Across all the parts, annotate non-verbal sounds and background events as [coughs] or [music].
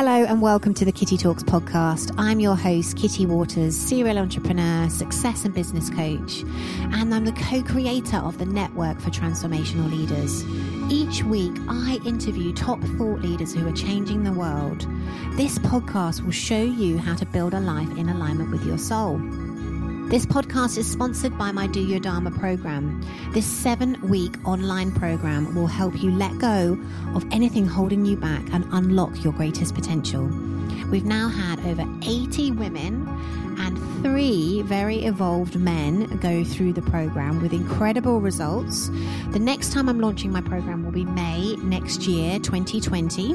Hello and welcome to the Kitty Talks podcast. I'm your host, Kitty Waters, serial entrepreneur, success and business coach, and I'm the co creator of the Network for Transformational Leaders. Each week, I interview top thought leaders who are changing the world. This podcast will show you how to build a life in alignment with your soul. This podcast is sponsored by my Do Your Dharma program. This seven week online program will help you let go of anything holding you back and unlock your greatest potential. We've now had over 80 women and three very evolved men go through the program with incredible results. The next time I'm launching my program will be May next year, 2020.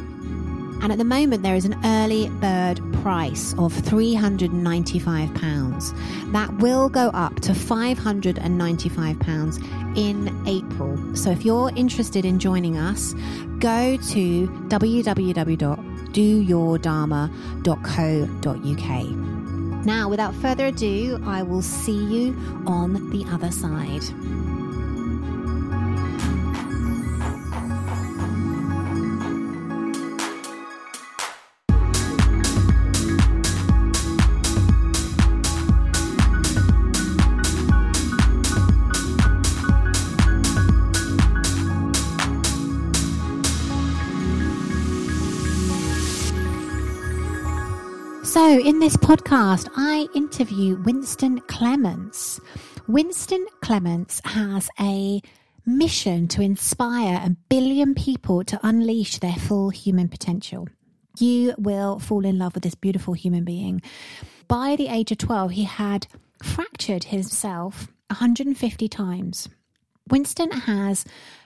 And at the moment, there is an early bird price of £395. That will go up to £595 in April. So if you're interested in joining us, go to www.doyourdharma.co.uk. Now, without further ado, I will see you on the other side. In this podcast, I interview Winston Clements. Winston Clements has a mission to inspire a billion people to unleash their full human potential. You will fall in love with this beautiful human being. By the age of 12, he had fractured himself 150 times. Winston has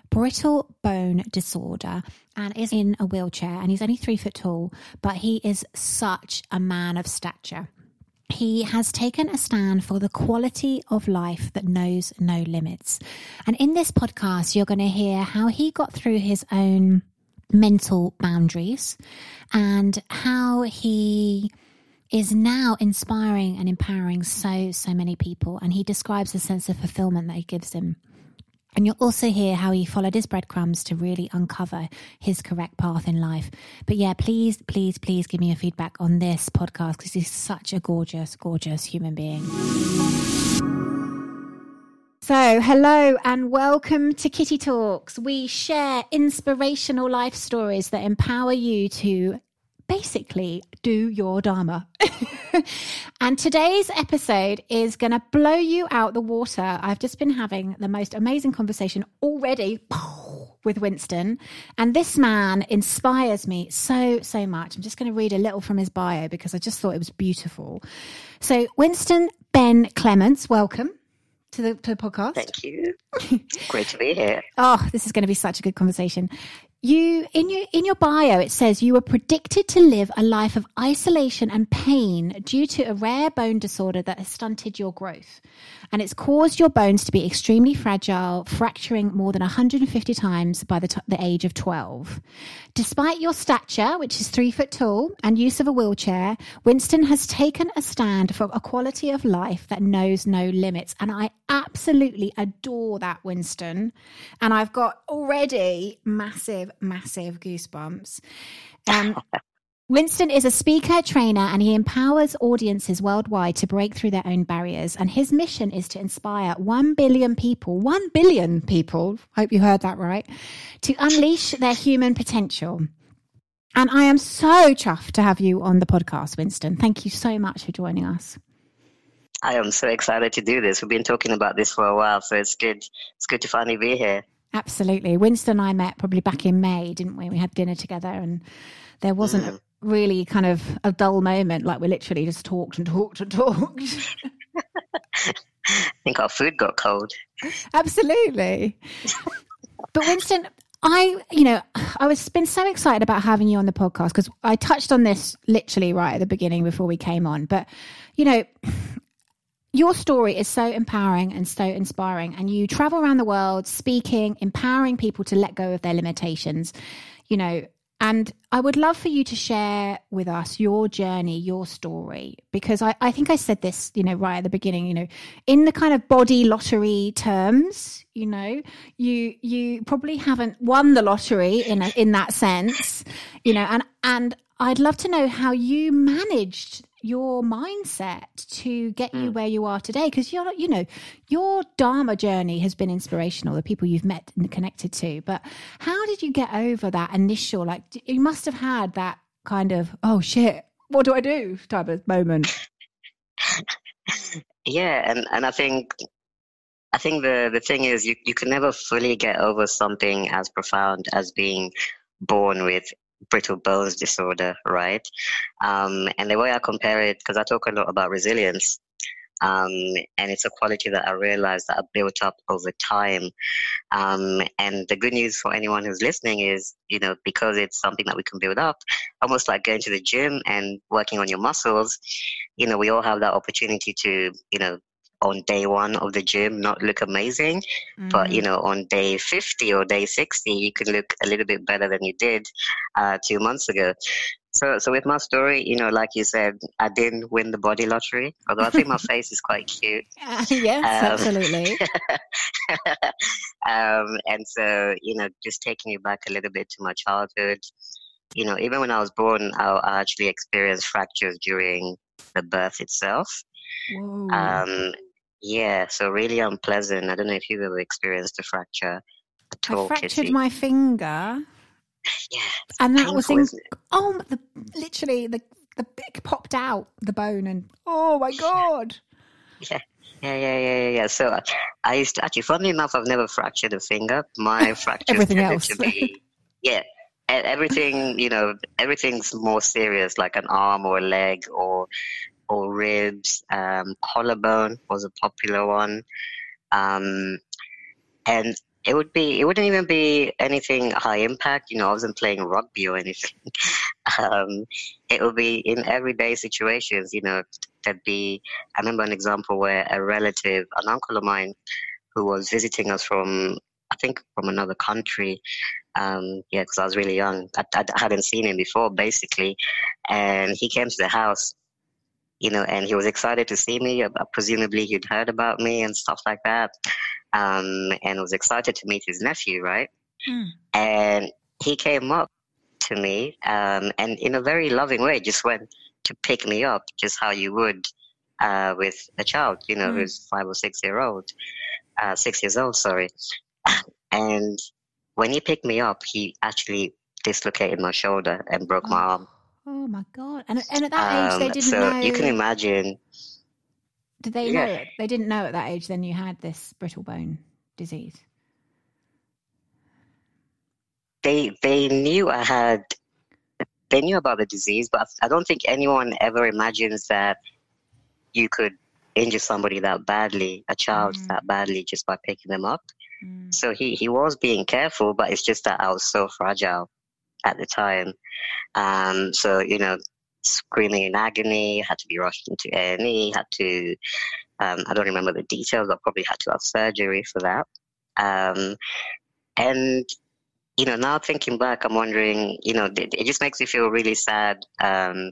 brittle bone disorder and is in a wheelchair and he's only three foot tall, but he is such a man of stature. He has taken a stand for the quality of life that knows no limits. And in this podcast, you're going to hear how he got through his own mental boundaries and how he is now inspiring and empowering so, so many people. And he describes the sense of fulfillment that he gives them. And you'll also hear how he followed his breadcrumbs to really uncover his correct path in life. But yeah, please, please, please give me your feedback on this podcast because he's such a gorgeous, gorgeous human being. So, hello and welcome to Kitty Talks. We share inspirational life stories that empower you to basically do your Dharma. [laughs] and today's episode is going to blow you out the water. I've just been having the most amazing conversation already [laughs] with Winston. And this man inspires me so, so much. I'm just going to read a little from his bio because I just thought it was beautiful. So, Winston Ben Clements, welcome. To the, to the podcast. Thank you. Great to be here. [laughs] oh, this is going to be such a good conversation you in your in your bio it says you were predicted to live a life of isolation and pain due to a rare bone disorder that has stunted your growth. And it's caused your bones to be extremely fragile fracturing more than 150 times by the, t- the age of 12 despite your stature which is three foot tall and use of a wheelchair winston has taken a stand for a quality of life that knows no limits. And i absolutely adore that winston and i've got already massive massive, goosebumps. Um, [laughs] Winston is a speaker, trainer, and he empowers audiences worldwide to break through their own barriers. And his mission is to inspire 1 billion people, 1 billion people, hope you heard that right, to unleash their human potential. And I am so chuffed to have you on the podcast, Winston. Thank you so much for joining us. I am so excited to do this. We've been talking about this for a while, so it's good. It's good to finally be here. Absolutely. Winston and I met probably back in May, didn't we? We had dinner together and there wasn't mm. really kind of a dull moment. Like we literally just talked and talked and talked. [laughs] I think our food got cold. Absolutely. but Winston, I, you know, I was been so excited about having you on the podcast because I touched on this literally right at the beginning before we came on. But, you know, your story is so empowering and so inspiring and you travel around the world speaking empowering people to let go of their limitations you know. And I would love for you to share with us your journey, your story, because I, I think I said this, you know, right at the beginning, you know, in the kind of body lottery terms, you know, you you probably haven't won the lottery in a, in that sense, you know, and and I'd love to know how you managed your mindset to get you mm. where you are today because you're you know your dharma journey has been inspirational the people you've met and connected to but how did you get over that initial like you must have had that kind of oh shit what do i do type of moment [laughs] yeah and and i think i think the the thing is you you can never fully get over something as profound as being born with brittle bones disorder, right? Um, and the way I compare it, because I talk a lot about resilience, um, and it's a quality that I realized that I built up over time. Um, and the good news for anyone who's listening is, you know, because it's something that we can build up, almost like going to the gym and working on your muscles, you know, we all have that opportunity to, you know, on day one of the gym not look amazing mm. but you mm. know on day 50 or day 60 you can look a little bit better than you did uh, two months ago so so with my story you know like you said i didn't win the body lottery although i think my [laughs] face is quite cute uh, [laughs] yes um, absolutely [laughs] um, and so you know just taking you back a little bit to my childhood you know even when i was born i, I actually experienced fractures during the birth itself um, yeah, so really unpleasant. I don't know if you've ever experienced a fracture at all. I fractured my finger. [sighs] Yeah, and that was in oh, the literally the the bit popped out the bone, and oh my [laughs] god. Yeah. Yeah, yeah, yeah, yeah. So uh, I used to actually, funnily enough, I've never fractured a finger. My [laughs] fracture everything else. to be, yeah, everything. You know, everything's more serious, like an arm or a leg or or ribs. Um, collarbone was a popular one. Um, and it would be, it wouldn't even be anything high impact. You know, I wasn't playing rugby or anything. [laughs] um, it would be in everyday situations, you know, there'd be, I remember an example where a relative, an uncle of mine, who was visiting us from, I think, from another country, um, yeah, because I was really young. I, I, hadn't seen him before, basically. And he came to the house you know, and he was excited to see me. Uh, presumably, he'd heard about me and stuff like that, um, and was excited to meet his nephew, right? Mm. And he came up to me, um, and in a very loving way, just went to pick me up, just how you would uh, with a child, you know, mm. who's five or six year old, uh, six years old, sorry. [coughs] And when he picked me up, he actually dislocated my shoulder and broke oh. my arm. Oh my god! And and at that age, they um, didn't know. so know. you can imagine. Did they yeah. know it? They didn't know at that age. Then you had this brittle bone disease. They they knew I had. They knew about the disease, but I don't think anyone ever imagines that you could injure somebody that badly, a child mm. that badly, just by picking them up. Mm. So he, he was being careful, but it's just that I was so fragile at the time. Um, so, you know, screaming in agony, had to be rushed into A&E, had to, um, I don't remember the details, I probably had to have surgery for that. Um, and, you know, now thinking back, I'm wondering, you know, it, it just makes me feel really sad, um,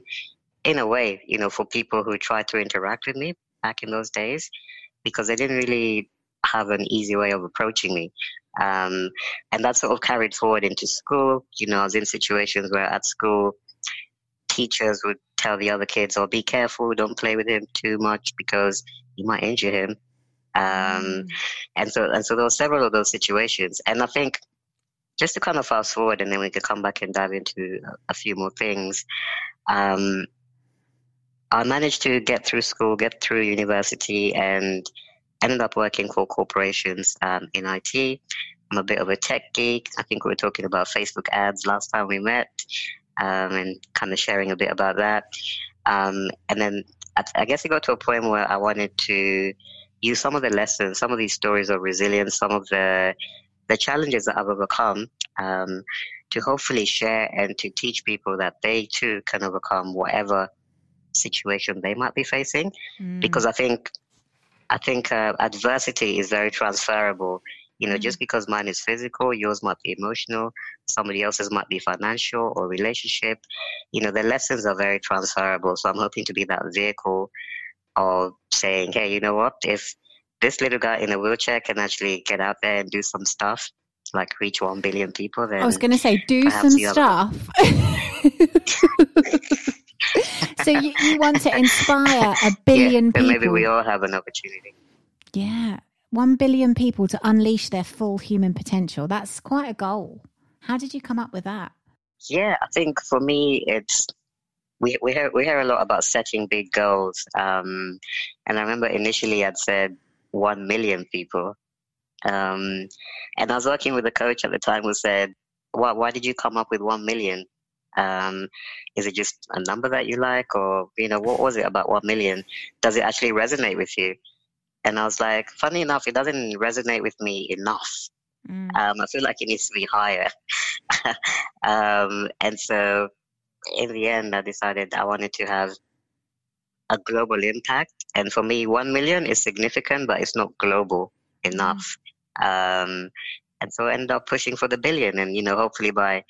in a way, you know, for people who tried to interact with me back in those days, because they didn't really have an easy way of approaching me. Um, and that sort of carried forward into school. You know, I was in situations where at school, teachers would tell the other kids, "Oh, be careful! Don't play with him too much because you might injure him." Um, mm. and so, and so there were several of those situations. And I think just to kind of fast forward, and then we could come back and dive into a, a few more things. Um, I managed to get through school, get through university, and ended up working for corporations um, in IT. I'm a bit of a tech geek. I think we were talking about Facebook ads last time we met um, and kind of sharing a bit about that. Um, and then I, I guess it got to a point where I wanted to use some of the lessons, some of these stories of resilience, some of the the challenges that I've overcome um, to hopefully share and to teach people that they too can overcome whatever situation they might be facing. Mm. Because I think I think uh, adversity is very transferable You know, mm. just because mine is physical, yours might be emotional, somebody else's might be financial or relationship. You know, the lessons are very transferable. So I'm hoping to be that vehicle of saying, hey, you know what? If this little guy in a wheelchair can actually get out there and do some stuff, like reach 1 billion people, then I was going to say, do some stuff. [laughs] [laughs] [laughs] so you, you, want to inspire a [laughs] billion yeah, people. Maybe we all have an opportunity. Yeah. 1 billion people to unleash their full human potential. That's quite a goal. How did you come up with that? Yeah, I think for me, it's we we hear we hear a lot about setting big goals. Um, and I remember initially I'd said one million people, um, and I was working with a coach at the time who said, "Why why did you come up with one million? Um, is it just a number that you like, or you know what was it about one million? Does it actually resonate with you?" And I was like, funny enough, it doesn't resonate with me enough. Mm. Um, I feel like it needs to be higher. [laughs] um, and so in the end, I decided I wanted to have a global impact. And for me, 1 million is significant, but it's not global enough. Mm. Um, and so I ended up pushing for the billion. And, you know, hopefully by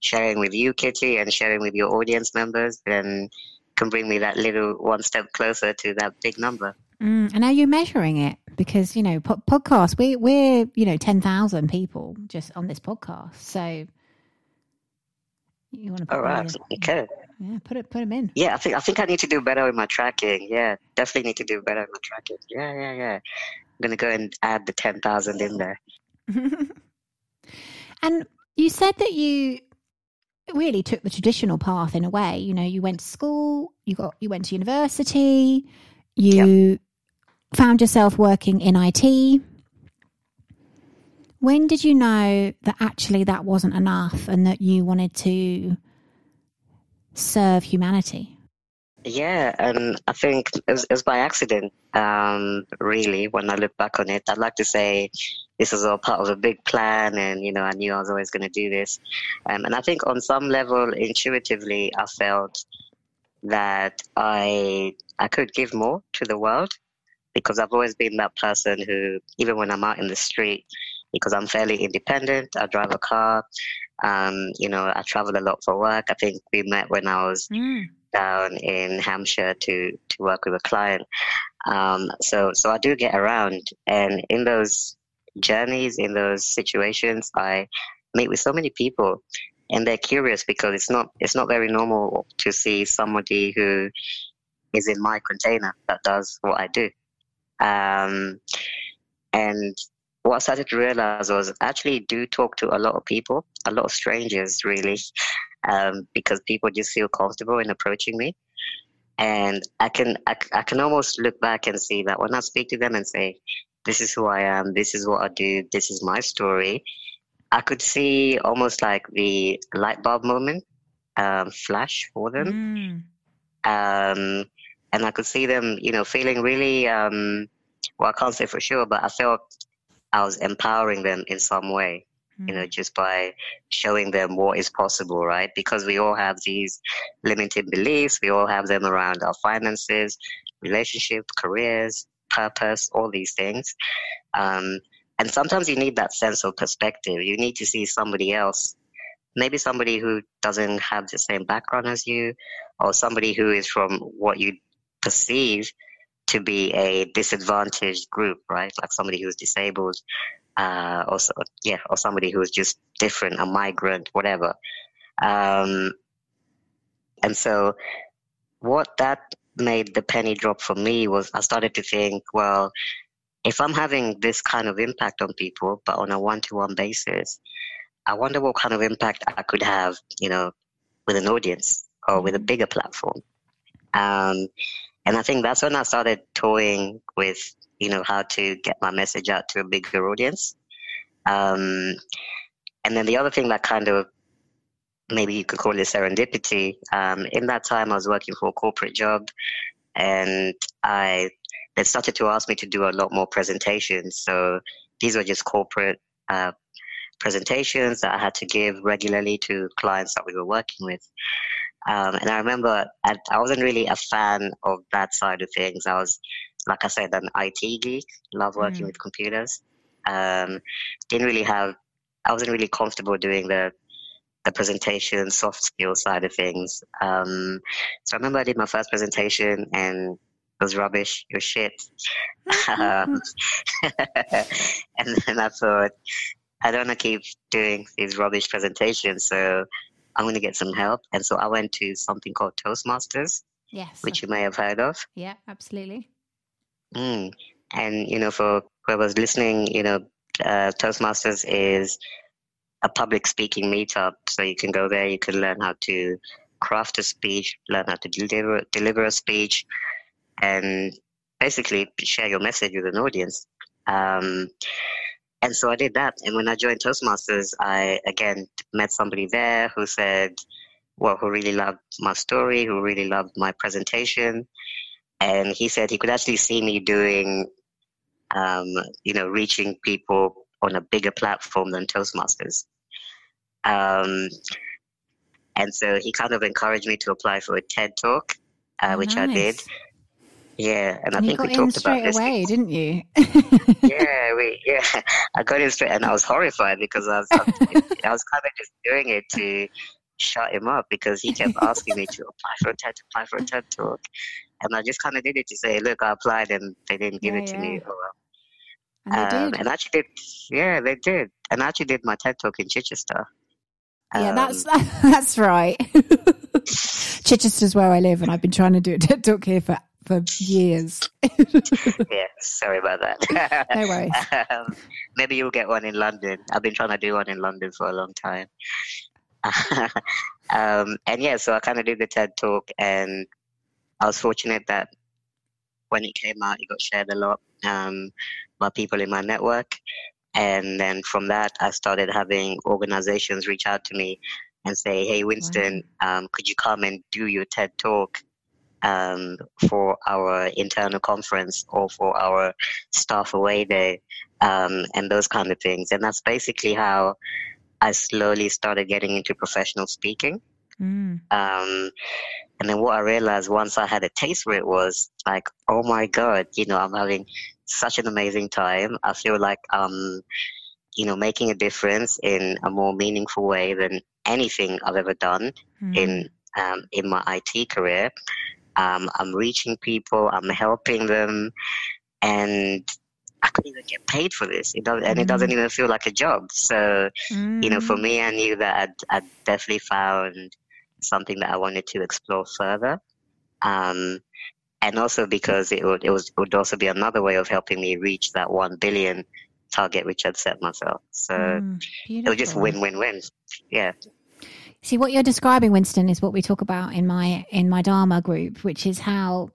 sharing with you, Kitty, and sharing with your audience members, then can bring me that little one step closer to that big number. Mm. And are you measuring it? Because, you know, po- podcast, we, we're, you know, 10,000 people just on this podcast. So you want to put All right. Okay. Yeah, put it, put them in. Yeah, I think I think I need to do better with my tracking. Yeah, definitely need to do better with my tracking. Yeah, yeah, yeah. I'm gonna go and add the ten thousand in there. [laughs] and you said that you really took the traditional path in a way. You know, you went to school, you got you went to university, you yep. found yourself working in IT. When did you know that actually that wasn't enough and that you wanted to serve humanity? Yeah, and I think it was, it was by accident, um, really, when I look back on it. I'd like to say this was all part of a big plan, and, you know, I knew I was always going to do this. Um, and I think on some level, intuitively, I felt that I I could give more to the world because I've always been that person who, even when I'm out in the street, because I'm fairly independent. I drive a car. Um, you know, I travel a lot for work. I think we met when I was mm. down in Hampshire to to work with a client. Um, so so I do get around, and in those journeys, in those situations, I meet with so many people, and they're curious because it's not it's not very normal to see somebody who is in my container that does what I do. Um, and what I started to realize was actually do talk to a lot of people, a lot of strangers, really, um, because people just feel comfortable in approaching me. And I can I, I can almost look back and see that when I speak to them and say, "This is who I am. This is what I do. This is my story," I could see almost like the light bulb moment um, flash for them. Mm. Um, and I could see them, you know, feeling really, um, well, I can't say for sure, but I felt I was empowering them in some way, you know, hmm. just by showing them what is possible, right? Because we all have these limited beliefs, we all have them around our finances, relationship, careers, purpose, all these things. Um, and sometimes you need that sense of perspective. You need to see somebody else, maybe somebody who doesn't have the same background as you, or somebody who is from what you perceive to be a disadvantaged group, right? Like somebody who's disabled, uh, or yeah, or somebody who's just different, a migrant, whatever. Um, and so, what that made the penny drop for me was I started to think, well, if I'm having this kind of impact on people, but on a one-to-one basis, I wonder what kind of impact I could have, you know, with an audience or with a bigger platform. Um, and I think that's when I started toying with, you know, how to get my message out to a bigger audience. Um, and then the other thing that kind of maybe you could call it serendipity. Um, in that time, I was working for a corporate job, and I they started to ask me to do a lot more presentations. So these were just corporate uh, presentations that I had to give regularly to clients that we were working with. Um, and I remember I, I, wasn't really a fan of that side of things. I was, like I said, an IT geek, love working mm. with computers. Um, didn't really have, I wasn't really comfortable doing the the presentation, soft skill side of things. Um, so I remember I did my first presentation and it was rubbish. It was shit. um, [laughs] and then I thought, I don't want to keep doing these rubbish presentations, so I'm going to get some help. And so I went to something called Toastmasters. Yes. Which you may have heard of. Yeah, absolutely. Mm. And, you know, for whoever's listening, you know, uh, Toastmasters is a public speaking meetup. So you can go there, you can learn how to craft a speech, learn how to deliver, deliver a speech, and basically share your message with an audience. Um, and so I did that. And when I joined Toastmasters, I again met somebody there who said, well, who really loved my story, who really loved my presentation. And he said he could actually see me doing, um, you know, reaching people on a bigger platform than Toastmasters. Um, and so he kind of encouraged me to apply for a TED Talk, uh, which nice. I did. Yeah, and, and I think we talked about this away, didn't you? [laughs] yeah, we yeah, I got in straight, and I was horrified because I was I was kind of just doing it to shut him up because he kept asking me to apply for a TED, apply for a TED talk, and I just kind of did it to say, look, I applied and they didn't give yeah, it to yeah. me. Oh, well. And um, did. And actually did. Yeah, they did. And I actually did my TED talk in Chichester. Yeah, um, that's [laughs] that's right. [laughs] Chichester's where I live, and I've been trying to do a TED talk here for for years. [laughs] yeah, sorry about that. no worries. Um, maybe you'll get one in London. I've been trying to do one in London for a long time. um, and yeah, so I kind of did the TED talk, and I was fortunate that when it came out, it got shared a lot um, by people in my network. And then from that, I started having organizations reach out to me and say, "Hey, Winston, wow. um, could you come and do your TED talk um, for our internal conference or for our staff away day um, and those kind of things?" And that's basically how I slowly started getting into professional speaking. Mm. Um, and then what I realized once I had a taste for it was like, oh my God, you know, I'm having such an amazing time. I feel like I'm, you know, making a difference in a more meaningful way than anything I've ever done mm. in um, in my IT career. Um, I'm reaching people, I'm helping them, and I couldn't even get paid for this. It does, and it doesn't mm. even feel like a job. So, mm. you know, for mm. me, I knew that I'd, I'd, definitely found something that I wanted to explore further. Um, and also because it would, it was, it would also be another way of helping me reach that 1 billion target, which I'd set myself. So mm, it was just win, win, win. Yeah. See what you're describing, Winston, is what we talk about in my in my Dharma group, which is how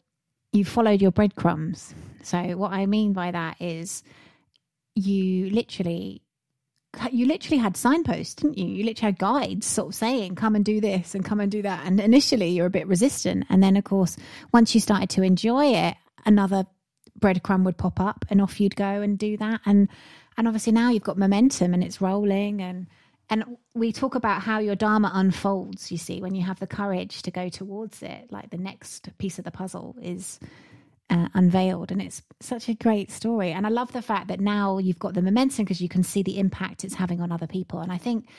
you followed your breadcrumbs. So what I mean by that is you literally you literally had signposts, didn't you? You literally had guides sort of saying, come and do this and come and do that. And initially you're a bit resistant. And then, of course, once you started to enjoy it, another breadcrumb would pop up and off you'd go and do that. And, and obviously now you've got momentum and it's rolling. And, and we talk about how your Dharma unfolds, you see, when you have the courage to go towards it. Like the next piece of the puzzle is uh, unveiled. And it's such a great story. And i love the fact that now you've got the momentum because you can see the impact it's having on other people. And i think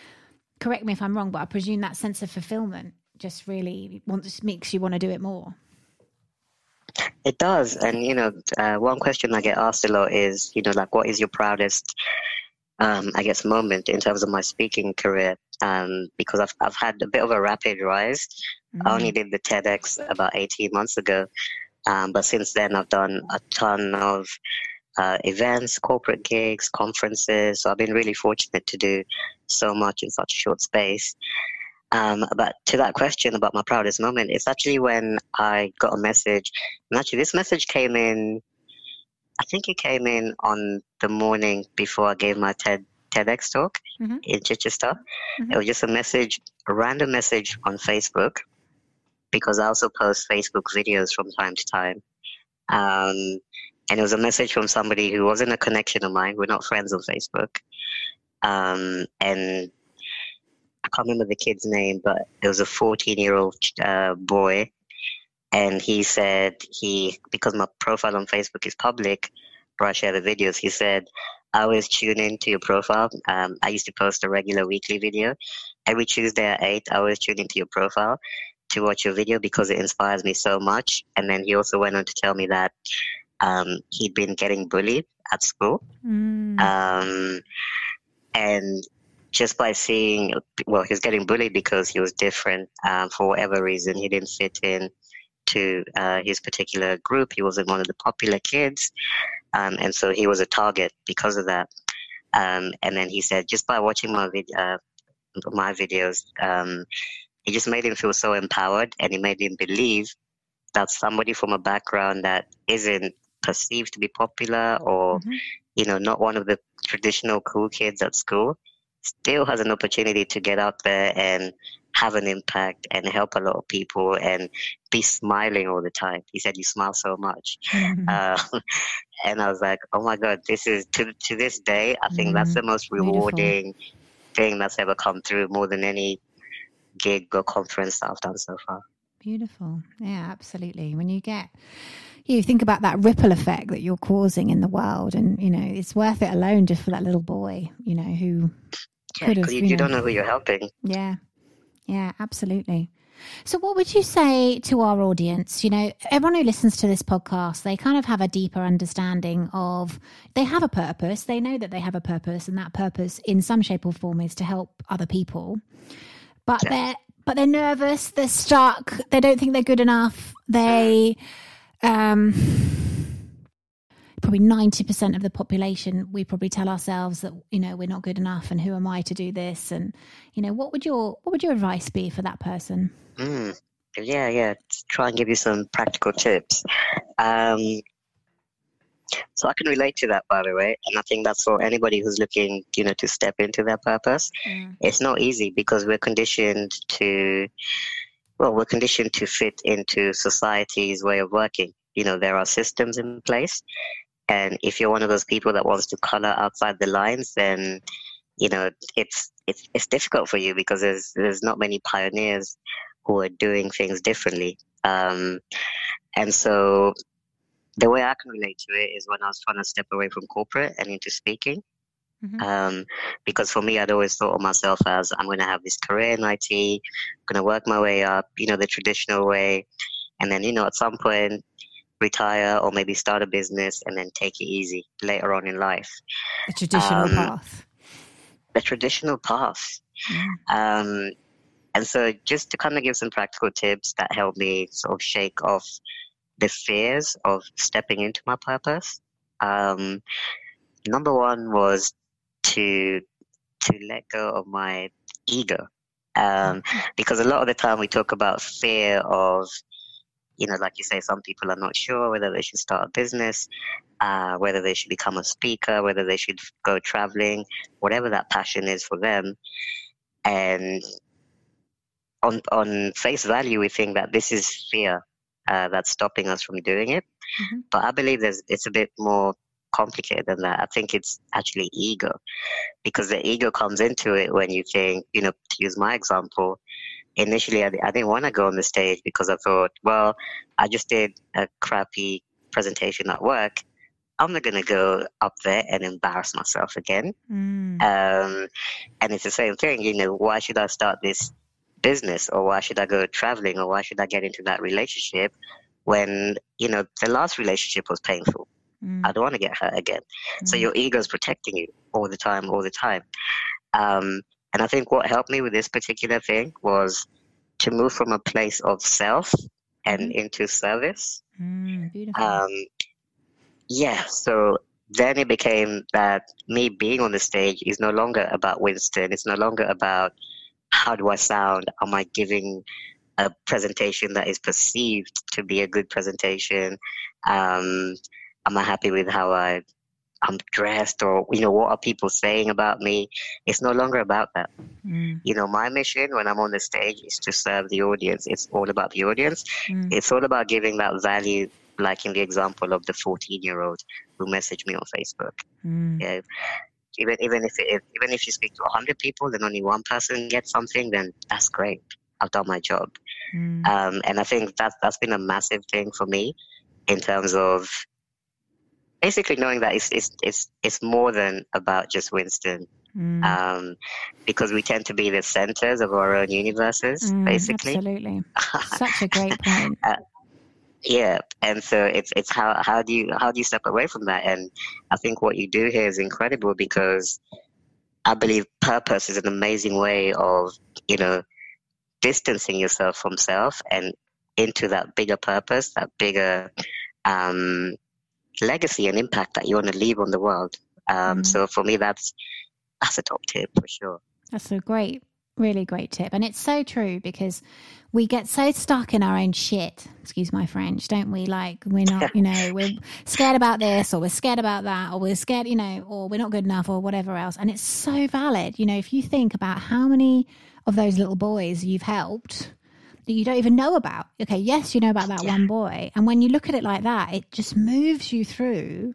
correct me if i'm wrong but i presume that sense of fulfillment just really wants makes you want to do it more. It does. And you know uh, one question i get asked a lot is you know like what is your proudest um, I guess moment in terms of my speaking career? Um, because I've I've had a bit of a rapid rise. Mm-hmm. I only did the TEDx about 18 months ago, um, but since then, I've done a ton of uh, events, corporate gigs, conferences. So I've been really fortunate to do so much in such a short space. Um, but to that question about my proudest moment, it's actually when I got a message. And actually, this message came in, I think it came in on the morning before I gave my TED, TEDx talk mm-hmm. in Chichester. Mm-hmm. It was just a message, a random message on Facebook because I also post Facebook videos from time to time. Um, and it was a message from somebody who wasn't a connection of mine. We're not friends on Facebook. Um, and I can't remember the kid's name, but it was a 14 year old uh, boy. And he said he, because my profile on Facebook is public, where I share the videos, he said, I always tune into your profile. Um, I used to post a regular weekly video. Every Tuesday at 8, I always tune into your profile to watch your video because it inspires me so much. And then he also went on to tell me that um, he'd been getting bullied at school. Mm. Um, and just by seeing, well, he was getting bullied because he was different um, for whatever reason. He didn't fit in to uh, his particular group. He wasn't one of the popular kids. Um, and so he was a target because of that. Um, and then he said, just by watching my, uh, my videos, um, it just made him feel so empowered and it made him believe that somebody from a background that isn't perceived to be popular or, Mhm. you know, not one of the traditional cool kids at school still has an opportunity to get out there and have an impact and help a lot of people and be smiling all the time. He said, You smile so much. Mhm. Uh, [laughs] and I was like, Oh my God, this is to, to this day, I think that's Mhm. the most Beautiful. rewarding thing that's ever come through more than any gig or conference that I've done so far. Beautiful. Yeah, absolutely. When you get you think about that ripple effect that you're causing in the world and you know, it's worth it alone just for that little boy, you know, who Yeah, Could have, you you know. don't know who you're helping. yeah. Yeah, absolutely. So what would you say to our audience? You know, everyone who listens to this podcast, they kind of have a deeper understanding of they have a purpose. They know that they have a purpose and that purpose in some shape or form is to help other people. But Yeah. they're but they're nervous, they're stuck, they don't think they're good enough. They um probably 90% of the population we probably tell ourselves that you know we're not good enough and who am i to do this and you know what would your what would your advice be for that person Mm. Yeah, yeah. To try and give you some practical tips. Um, so I can relate to that, by the way, and I think that's for anybody who's looking, you know, to step into their purpose. It's not easy because we're conditioned to, well, we're conditioned to fit into society's way of working. You know, there are systems in place, and if you're one of those people that wants to color outside the lines, then you know it's it's it's difficult for you because there's there's not many pioneers who are doing things differently. Um, and so the way I can relate to it is when I was trying to step away from corporate and into speaking. Mhm. Um, because for me, I'd always thought of myself as I'm going to have this career in IT, going to work my way up, you know, the traditional way. And then, you know, at some point, retire or maybe start a business and then take it easy later on in life. the traditional Um, path The traditional path. Mm. Um, and so, just to kind of give some practical tips that helped me sort of shake off the fears of stepping into my purpose. Um, number one was to to let go of my ego, um, because a lot of the time we talk about fear of, you know, like you say, some people are not sure whether they should start a business, uh, whether they should become a speaker, whether they should go traveling, whatever that passion is for them, and on on face value, we think that this is fear uh, that's stopping us from doing it. Mhm. But I believe there's it's a bit more complicated than that. I think it's actually ego, because the ego comes into it when you think, you know, to use my example. Initially, I, I didn't want to go on the stage because I thought, well, I just did a crappy presentation at work. I'm not going to go up there and embarrass myself again. Mm. Um, and it's the same thing, you know, why should I start this business or why should I go traveling or why should I get into that relationship when, you know, the last relationship was painful? Mm. I don't want to get hurt again. So Mm. your ego is protecting you all the time, all the time. Um, and I think what helped me with this particular thing was to move from a place of self and Mhm. into service. Mm. beautiful Um, yeah, so then it became that me being on the stage is no longer about Winston. It's no longer about how do I sound? Am I giving a presentation that is perceived to be a good presentation? Um, am I happy with how I I'm dressed or you know what are people saying about me? It's no longer about that. Mm. You know, my mission when I'm on the stage is to serve the audience. It's all about the audience. Mm. It's all about giving that value, like in the example of the 14 year old who messaged me on Facebook. Mm. Yeah. Even even if, it, even if you speak to 100 people and only one person gets something, then that's great. I've done my job. Mm. Um, and I think that's that's been a massive thing for me in terms of basically knowing that it's it's it's it's more than about just Winston. Mm. Um, because we tend to be the centers of our own universes, mm, basically. Absolutely, [laughs] such a great point. uh, yeah, and so it's it's how how do you how do you step away from that? And I think what you do here is incredible because I believe purpose is an amazing way of you know distancing yourself from self and into that bigger purpose, that bigger um, legacy and impact that you want to leave on the world. Um, mm. So for me, that's that's a top tip for sure. That's so great, really great tip, and it's so true because we get so stuck in our own shit. Excuse my French, don't we? Like we're not, [laughs] you know, we're scared about this, or we're scared about that, or we're scared, you know, or we're not good enough, or whatever else. And it's so valid. You know, if you think about how many of those little boys you've helped that you don't even know about. Okay, yes, you know about that yeah. one boy. And when you look at it like that, it just moves you through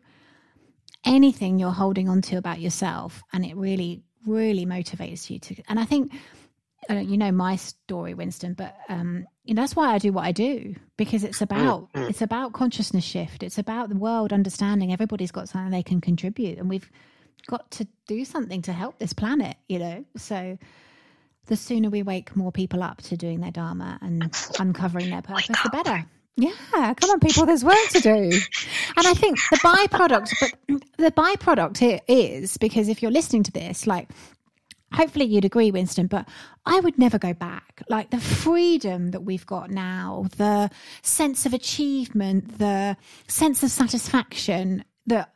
anything you're holding on to about yourself. And it really, really motivates you to. And I think, you know my story, Winston, but um, you know, that's why I do what I do because it's about mm-hmm. it's about consciousness shift. It's about the world understanding everybody's got something they can contribute, and we've got to do something to help this planet. You know, so the sooner we wake more people up to doing their dharma and uncovering their purpose, the better. Yeah, come on, people. There's work to do, and I think the byproduct, but the byproduct here is because if you're listening to this, like, hopefully you'd agree, Winston. But I would never go back. Like the freedom that we've got now, the sense of achievement, the sense of satisfaction that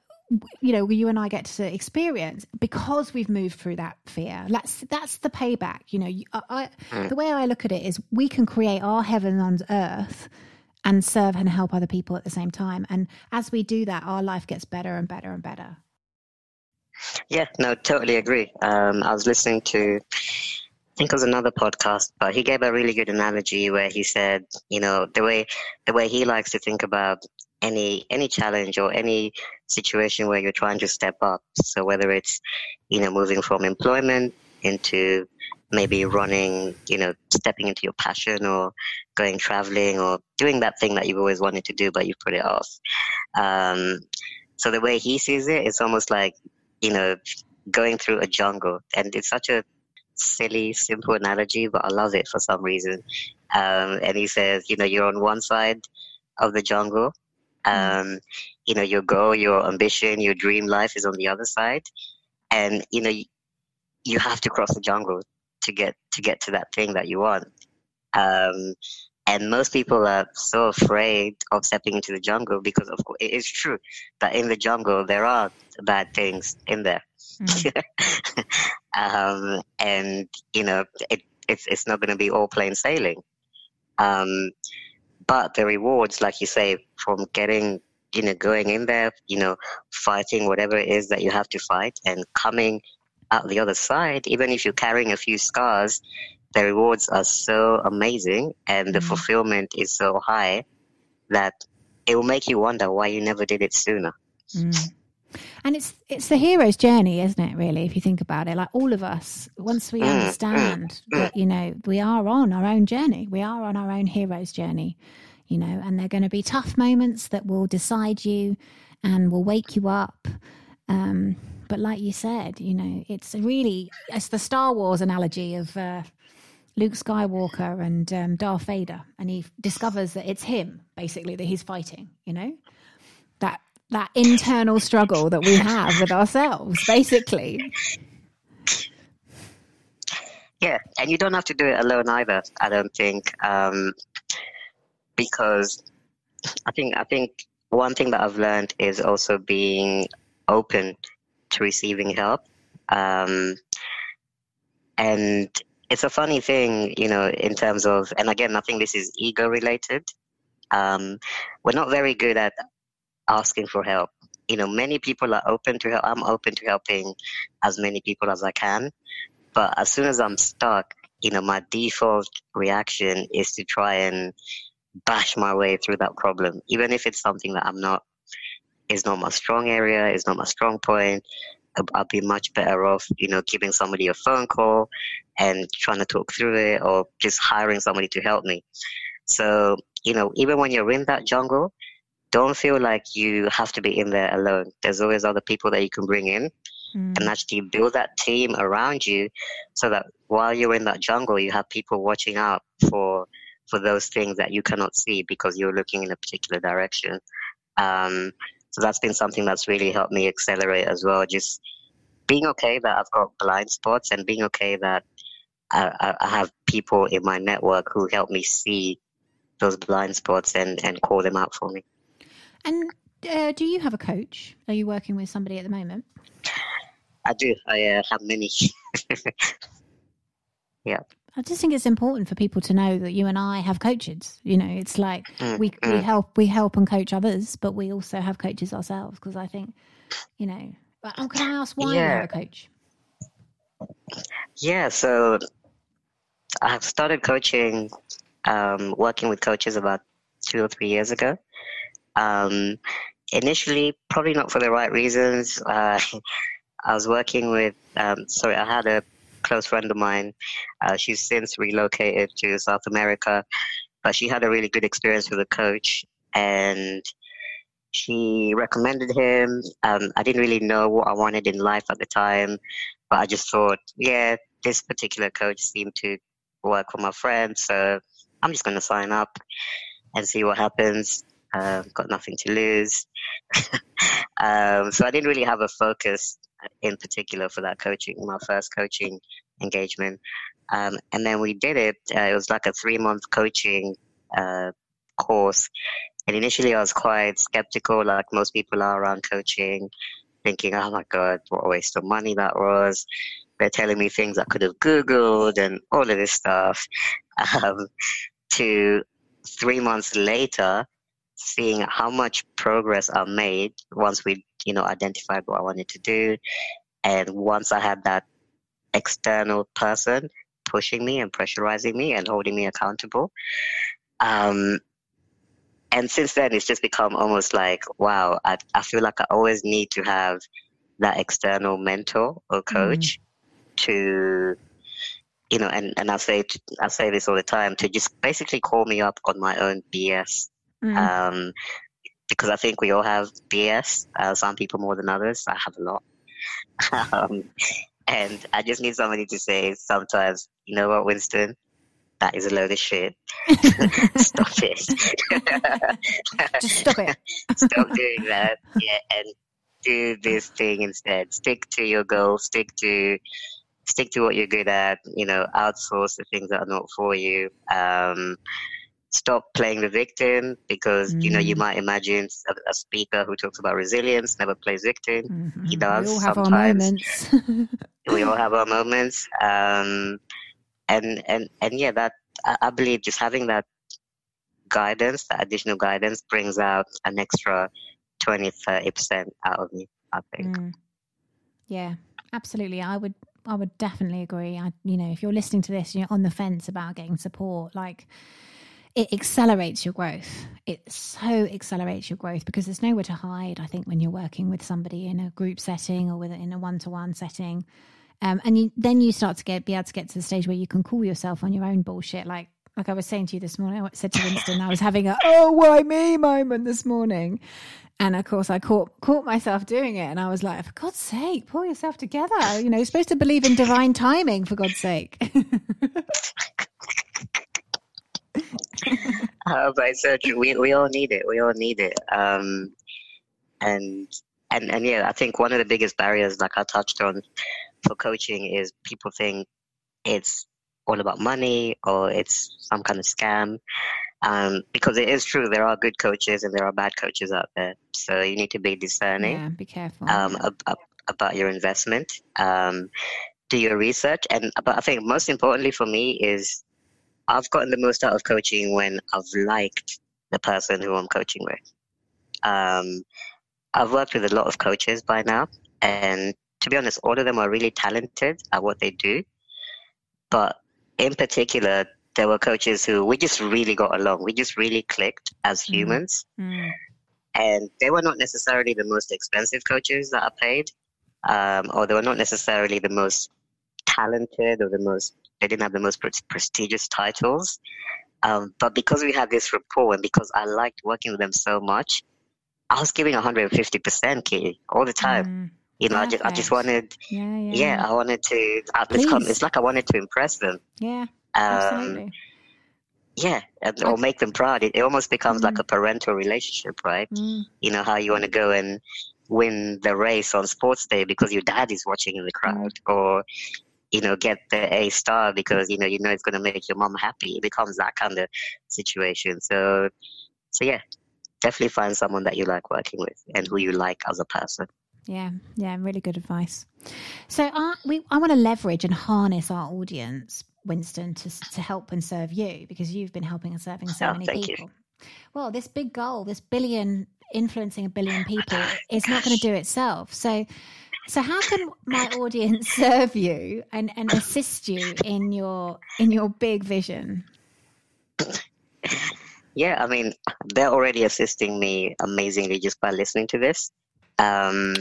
you know you and I get to experience because we've moved through that fear. That's that's the payback. You know, I, mm. the way I look at it is we can create our heaven on earth and serve and help other people at the same time. And as we do that, our life gets better and better and better. Yeah, no, totally agree. Um, I was listening to, I think it was another podcast, but he gave a really good analogy where he said, you know, the way the way he likes to think about any any challenge or any situation where you're trying to step up. So whether it's you know moving from employment into maybe running, you know, stepping into your passion or going traveling or doing that thing that you've always wanted to do but you put it off. Um, so the way he sees it, it's almost like you know going through a jungle, and it's such a silly, simple analogy, but I love it for some reason. Um, and he says, you know, you're on one side of the jungle. Um, you know, your goal, your ambition, your dream life is on the other side, and you know, you have to cross the jungle to get to get to that thing that you want. Um, and most people are so afraid of stepping into the jungle because, of course, it is true that in the jungle there are bad things in there. Mm. [laughs] um, and you know, it, it's it's not going to be all plain sailing. Um, but the rewards, like you say, from getting, you know, going in there, you know, fighting whatever it is that you have to fight and coming out the other side, even if you're carrying a few scars, the rewards are so amazing and the mm. fulfillment is so high that it will make you wonder why you never did it sooner. Mm. And it's it's the hero's journey, isn't it? Really, if you think about it, like all of us, once we mm, understand mm, that you know we are on our own journey, we are on our own hero's journey, you know, and they're going to be tough moments that will decide you and will wake you up. Um, but like you said, you know, it's really it's the Star Wars analogy of uh, Luke Skywalker and um, Darth Vader, and he discovers that it's him basically that he's fighting. You know, that that internal struggle that we have with ourselves, basically. Yeah, and you don't have to do it alone either. I don't think, um, because I think I think one thing that I've learned is also being open to receiving help. Um, and it's a funny thing, you know, in terms of, and again, I think this is ego related. Um, we're not very good at asking for help. You know, many people are open to help. I'm open to helping as many people as I can. But as soon as I'm stuck, you know, my default reaction is to try and bash my way through that problem, even if it's something that I'm not, is not my strong area, is not my strong point. I'll be much better off, you know, giving somebody a phone call and trying to talk through it or just hiring somebody to help me. So, you know, even when you're in that jungle, don't feel like you have to be in there alone. There's always other people that you can bring in Mm. and actually build that team around you so that while you're in that jungle, you have people watching out for for those things that you cannot see because you're looking in a particular direction. Um, so that's been something that's really helped me accelerate as well. Just being okay that I've got blind spots and being okay that I, I, I have people in my network who help me see those blind spots and, and call them out for me. And uh, do you have a coach? Are you working with somebody at the moment? I do. I uh, have many. [laughs] yeah. I just think it's important for people to know that you and I have coaches. You know, it's like Mm, we we mm. help we help and coach others, but we also have coaches ourselves because I think, you know. But oh, can I ask why you're a coach? Yeah, so I've started coaching, um, working with coaches about two or three years ago. Um, initially, probably not for the right reasons. Uh, [laughs] I was working with, um, sorry, I had a close friend of mine. Uh, she's since relocated to South America, but she had a really good experience with a coach and she recommended him. Um, I didn't really know what I wanted in life at the time, but I just thought, yeah, this particular coach seemed to work for my friend, so I'm just going to sign up and see what happens. Uh, got nothing to lose. [laughs] um, so I didn't really have a focus in particular for that coaching, my first coaching engagement. Um, and then we did it. Uh, it was like a three month coaching uh, course. And initially I was quite skeptical, like most people are around coaching, thinking, oh my God, what a waste of money that was. They're telling me things I could have Googled and all of this stuff. Um, to three months later, seeing how much progress I made once we, you know, identified what I wanted to do. And once I had that external person pushing me and pressurizing me and holding me accountable. Um, and since then, it's just become almost like, wow, I, I feel like I always need to have that external mentor or coach to, you know, and, and I say, I say this all the time to just basically call me up on my own BS Mm. um, because I think we all have BS. Uh, some people more than others. I have a lot. [laughs] um, and I just need somebody to say sometimes, you know what, Winston, that is a load of shit. [laughs] Stop it. [laughs] Just stop it. Stop doing that. Yeah, and do this thing instead. Stick to your goal. Stick to stick to what you're good at. You know, outsource the things that are not for you. Um, stop playing the victim because you know you Mm. might imagine a, a speaker who talks about resilience never plays victim. Mhm. He does We all have our moments. [laughs] we all have our moments um and and and yeah that I, I believe just having that guidance that additional guidance brings out an extra 20 30 percent out of me i think Mm. Yeah, absolutely. I would I would definitely agree. I you know, if you're listening to this, you're on the fence about getting support, like it accelerates your growth. It so accelerates your growth because there's nowhere to hide, I think, when you're working with somebody in a group setting or with in a one to one setting. Um, and you, then you start to get be able to get to the stage where you can call yourself on your own bullshit. Like like I was saying to you this morning, I said to Winston, I was having a oh why me moment this morning, and of course I caught caught myself doing it, and I was like, for God's sake, pull yourself together. You know, you're supposed to believe in divine timing, for God's sake. [laughs] uh, but it's so true. We, we all need it we all need it um and and and yeah i think one of the biggest barriers like i touched on for coaching is people think it's all about money or it's some kind of scam um, because it is true there are good coaches and there are bad coaches out there so you need to be discerning yeah, be careful. um, ab- ab- about your investment um, do your research and but i think most importantly for me is i've gotten the most out of coaching when i've liked the person who i'm coaching with um, i've worked with a lot of coaches by now and to be honest all of them are really talented at what they do but in particular there were coaches who we just really got along we just really clicked as Mhm. humans Mm, and they were not necessarily the most expensive coaches that I paid, um, or they were not necessarily the most talented or the most. They didn't have the most pre- prestigious titles, um, but because we had this rapport and because I liked working with them so much, I was giving 150% Kitty all the time. Mm, You know, I just, I just wanted, yeah, yeah, yeah, I wanted to, it's, it's like I wanted to impress them. yeah, Um, absolutely. yeah, and, or make them proud. It, it almost becomes like Mm. a parental relationship, right? Mm, You know, how you want to go and win the race on sports day because your dad is watching in the crowd or, you know, get the A star because, you know, you know it's going to make your mom happy. It becomes that kind of situation. So, so yeah, definitely find someone that you like working with and who you like as a person. yeah, yeah, really good advice. So I we I want to leverage and harness our audience, Winston, to to help and serve you because you've been helping and serving so Oh, many thank you. people. Well, this big goal, this billion influencing a billion people, is not going to do itself. So. So how can my audience [laughs] serve you and, and assist you in your in your big vision? Yeah, I mean, they're already assisting me amazingly just by listening to this. Um,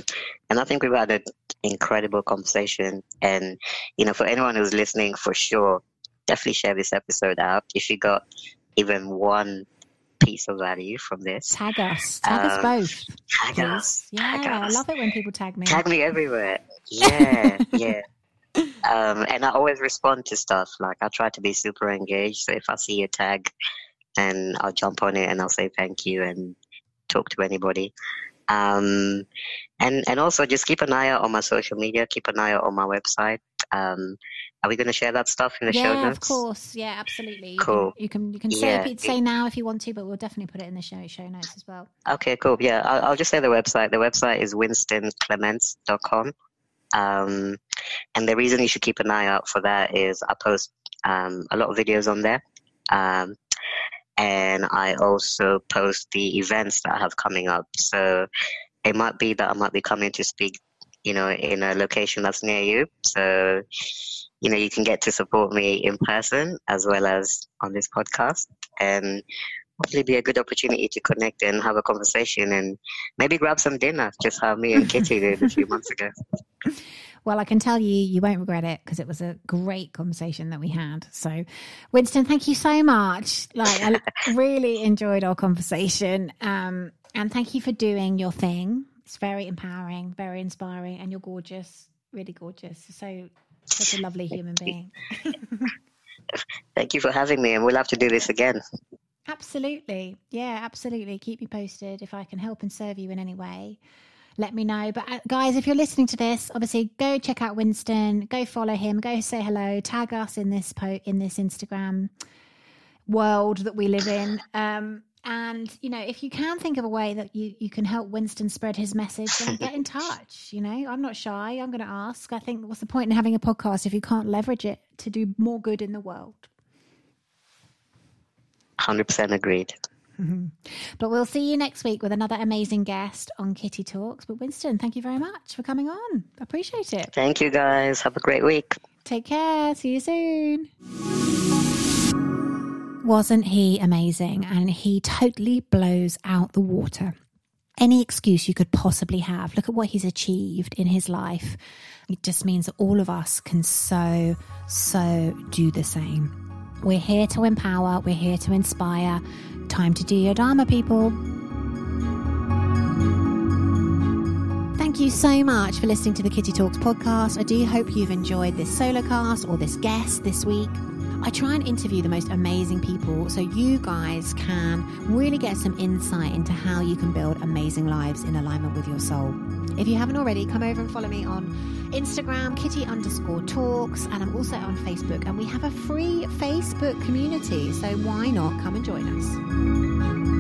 and I think we've had an incredible conversation. And, you know, for anyone who's listening, for sure, definitely share this episode out. If you got even one piece of value from this, Tag us, tag us Um, both. tag please. us. Yeah, tag I love it when people tag me. Tag me everywhere. [laughs] Yeah, yeah. Um, and I always respond to stuff. Like I try to be super engaged. So if I see a tag, and I'll jump on it and I'll say thank you and talk to anybody. Um, and and also just keep an eye out on my social media. Keep an eye out on my website. Um, are we going to share that stuff in the show yeah, of course. Yeah, absolutely. You Cool. Can, you can you can say Yeah. it- say now if you want to, but we'll definitely put it in the show show notes as well. Okay, cool. Yeah, I'll, I'll just say the website. The website is winstonclements.com. Um, and the reason you should keep an eye out for that is I post um, a lot of videos on there. Um, and I also post the events that I have coming up. So it might be that I might be coming to speak, you know, in a location that's near you. So, you know, you can get to support me in person as well as on this podcast. And hopefully be a good opportunity to connect and have a conversation and maybe grab some dinner, just how me and Kitty did a few months ago. Well, I can tell you, you won't regret it because it was a great conversation that we had. So, Winston, thank you so much. Like, I [laughs] really enjoyed our conversation, um, and thank you for doing your thing. It's very empowering, very inspiring, and you're gorgeous, really gorgeous. So, such a lovely human being. [laughs] Thank you for having me, and we'll have to do this again. Absolutely. Yeah, absolutely. Keep me posted if I can help and serve you in any way. Let me know. But uh, guys, if you're listening to this, obviously go check out Winston, go follow him, go say hello, tag us in this po- in this Instagram world that we live in. Um, and you know, if you can think of a way that you you can help Winston spread his message, then get in [laughs] touch. You know, I'm not shy. I'm going to ask. I think what's the point in having a podcast if you can't leverage it to do more good in the world? 100% agreed. Mm-hmm. But we'll see you next week with another amazing guest on Kitty Talks. But Winston, thank you very much for coming on. Appreciate it. Thank you, guys. Have a great week. Take care. See you soon. Wasn't he amazing? And he totally blows out the water. Any excuse you could possibly have. Look at what he's achieved in his life. It just means that all of us can so, so do the same. We're here to empower, we're here to inspire. Time to do your Dharma, people. Thank you so much for listening to the Kitty Talks podcast. I do hope you've enjoyed this solo cast or this guest this week. I try and interview the most amazing people so you guys can really get some insight into how you can build amazing lives in alignment with your soul. If you haven't already, come over and follow me on Instagram, kitty underscore talks, and I'm also on Facebook. And we have a free Facebook community, so why not come and join us?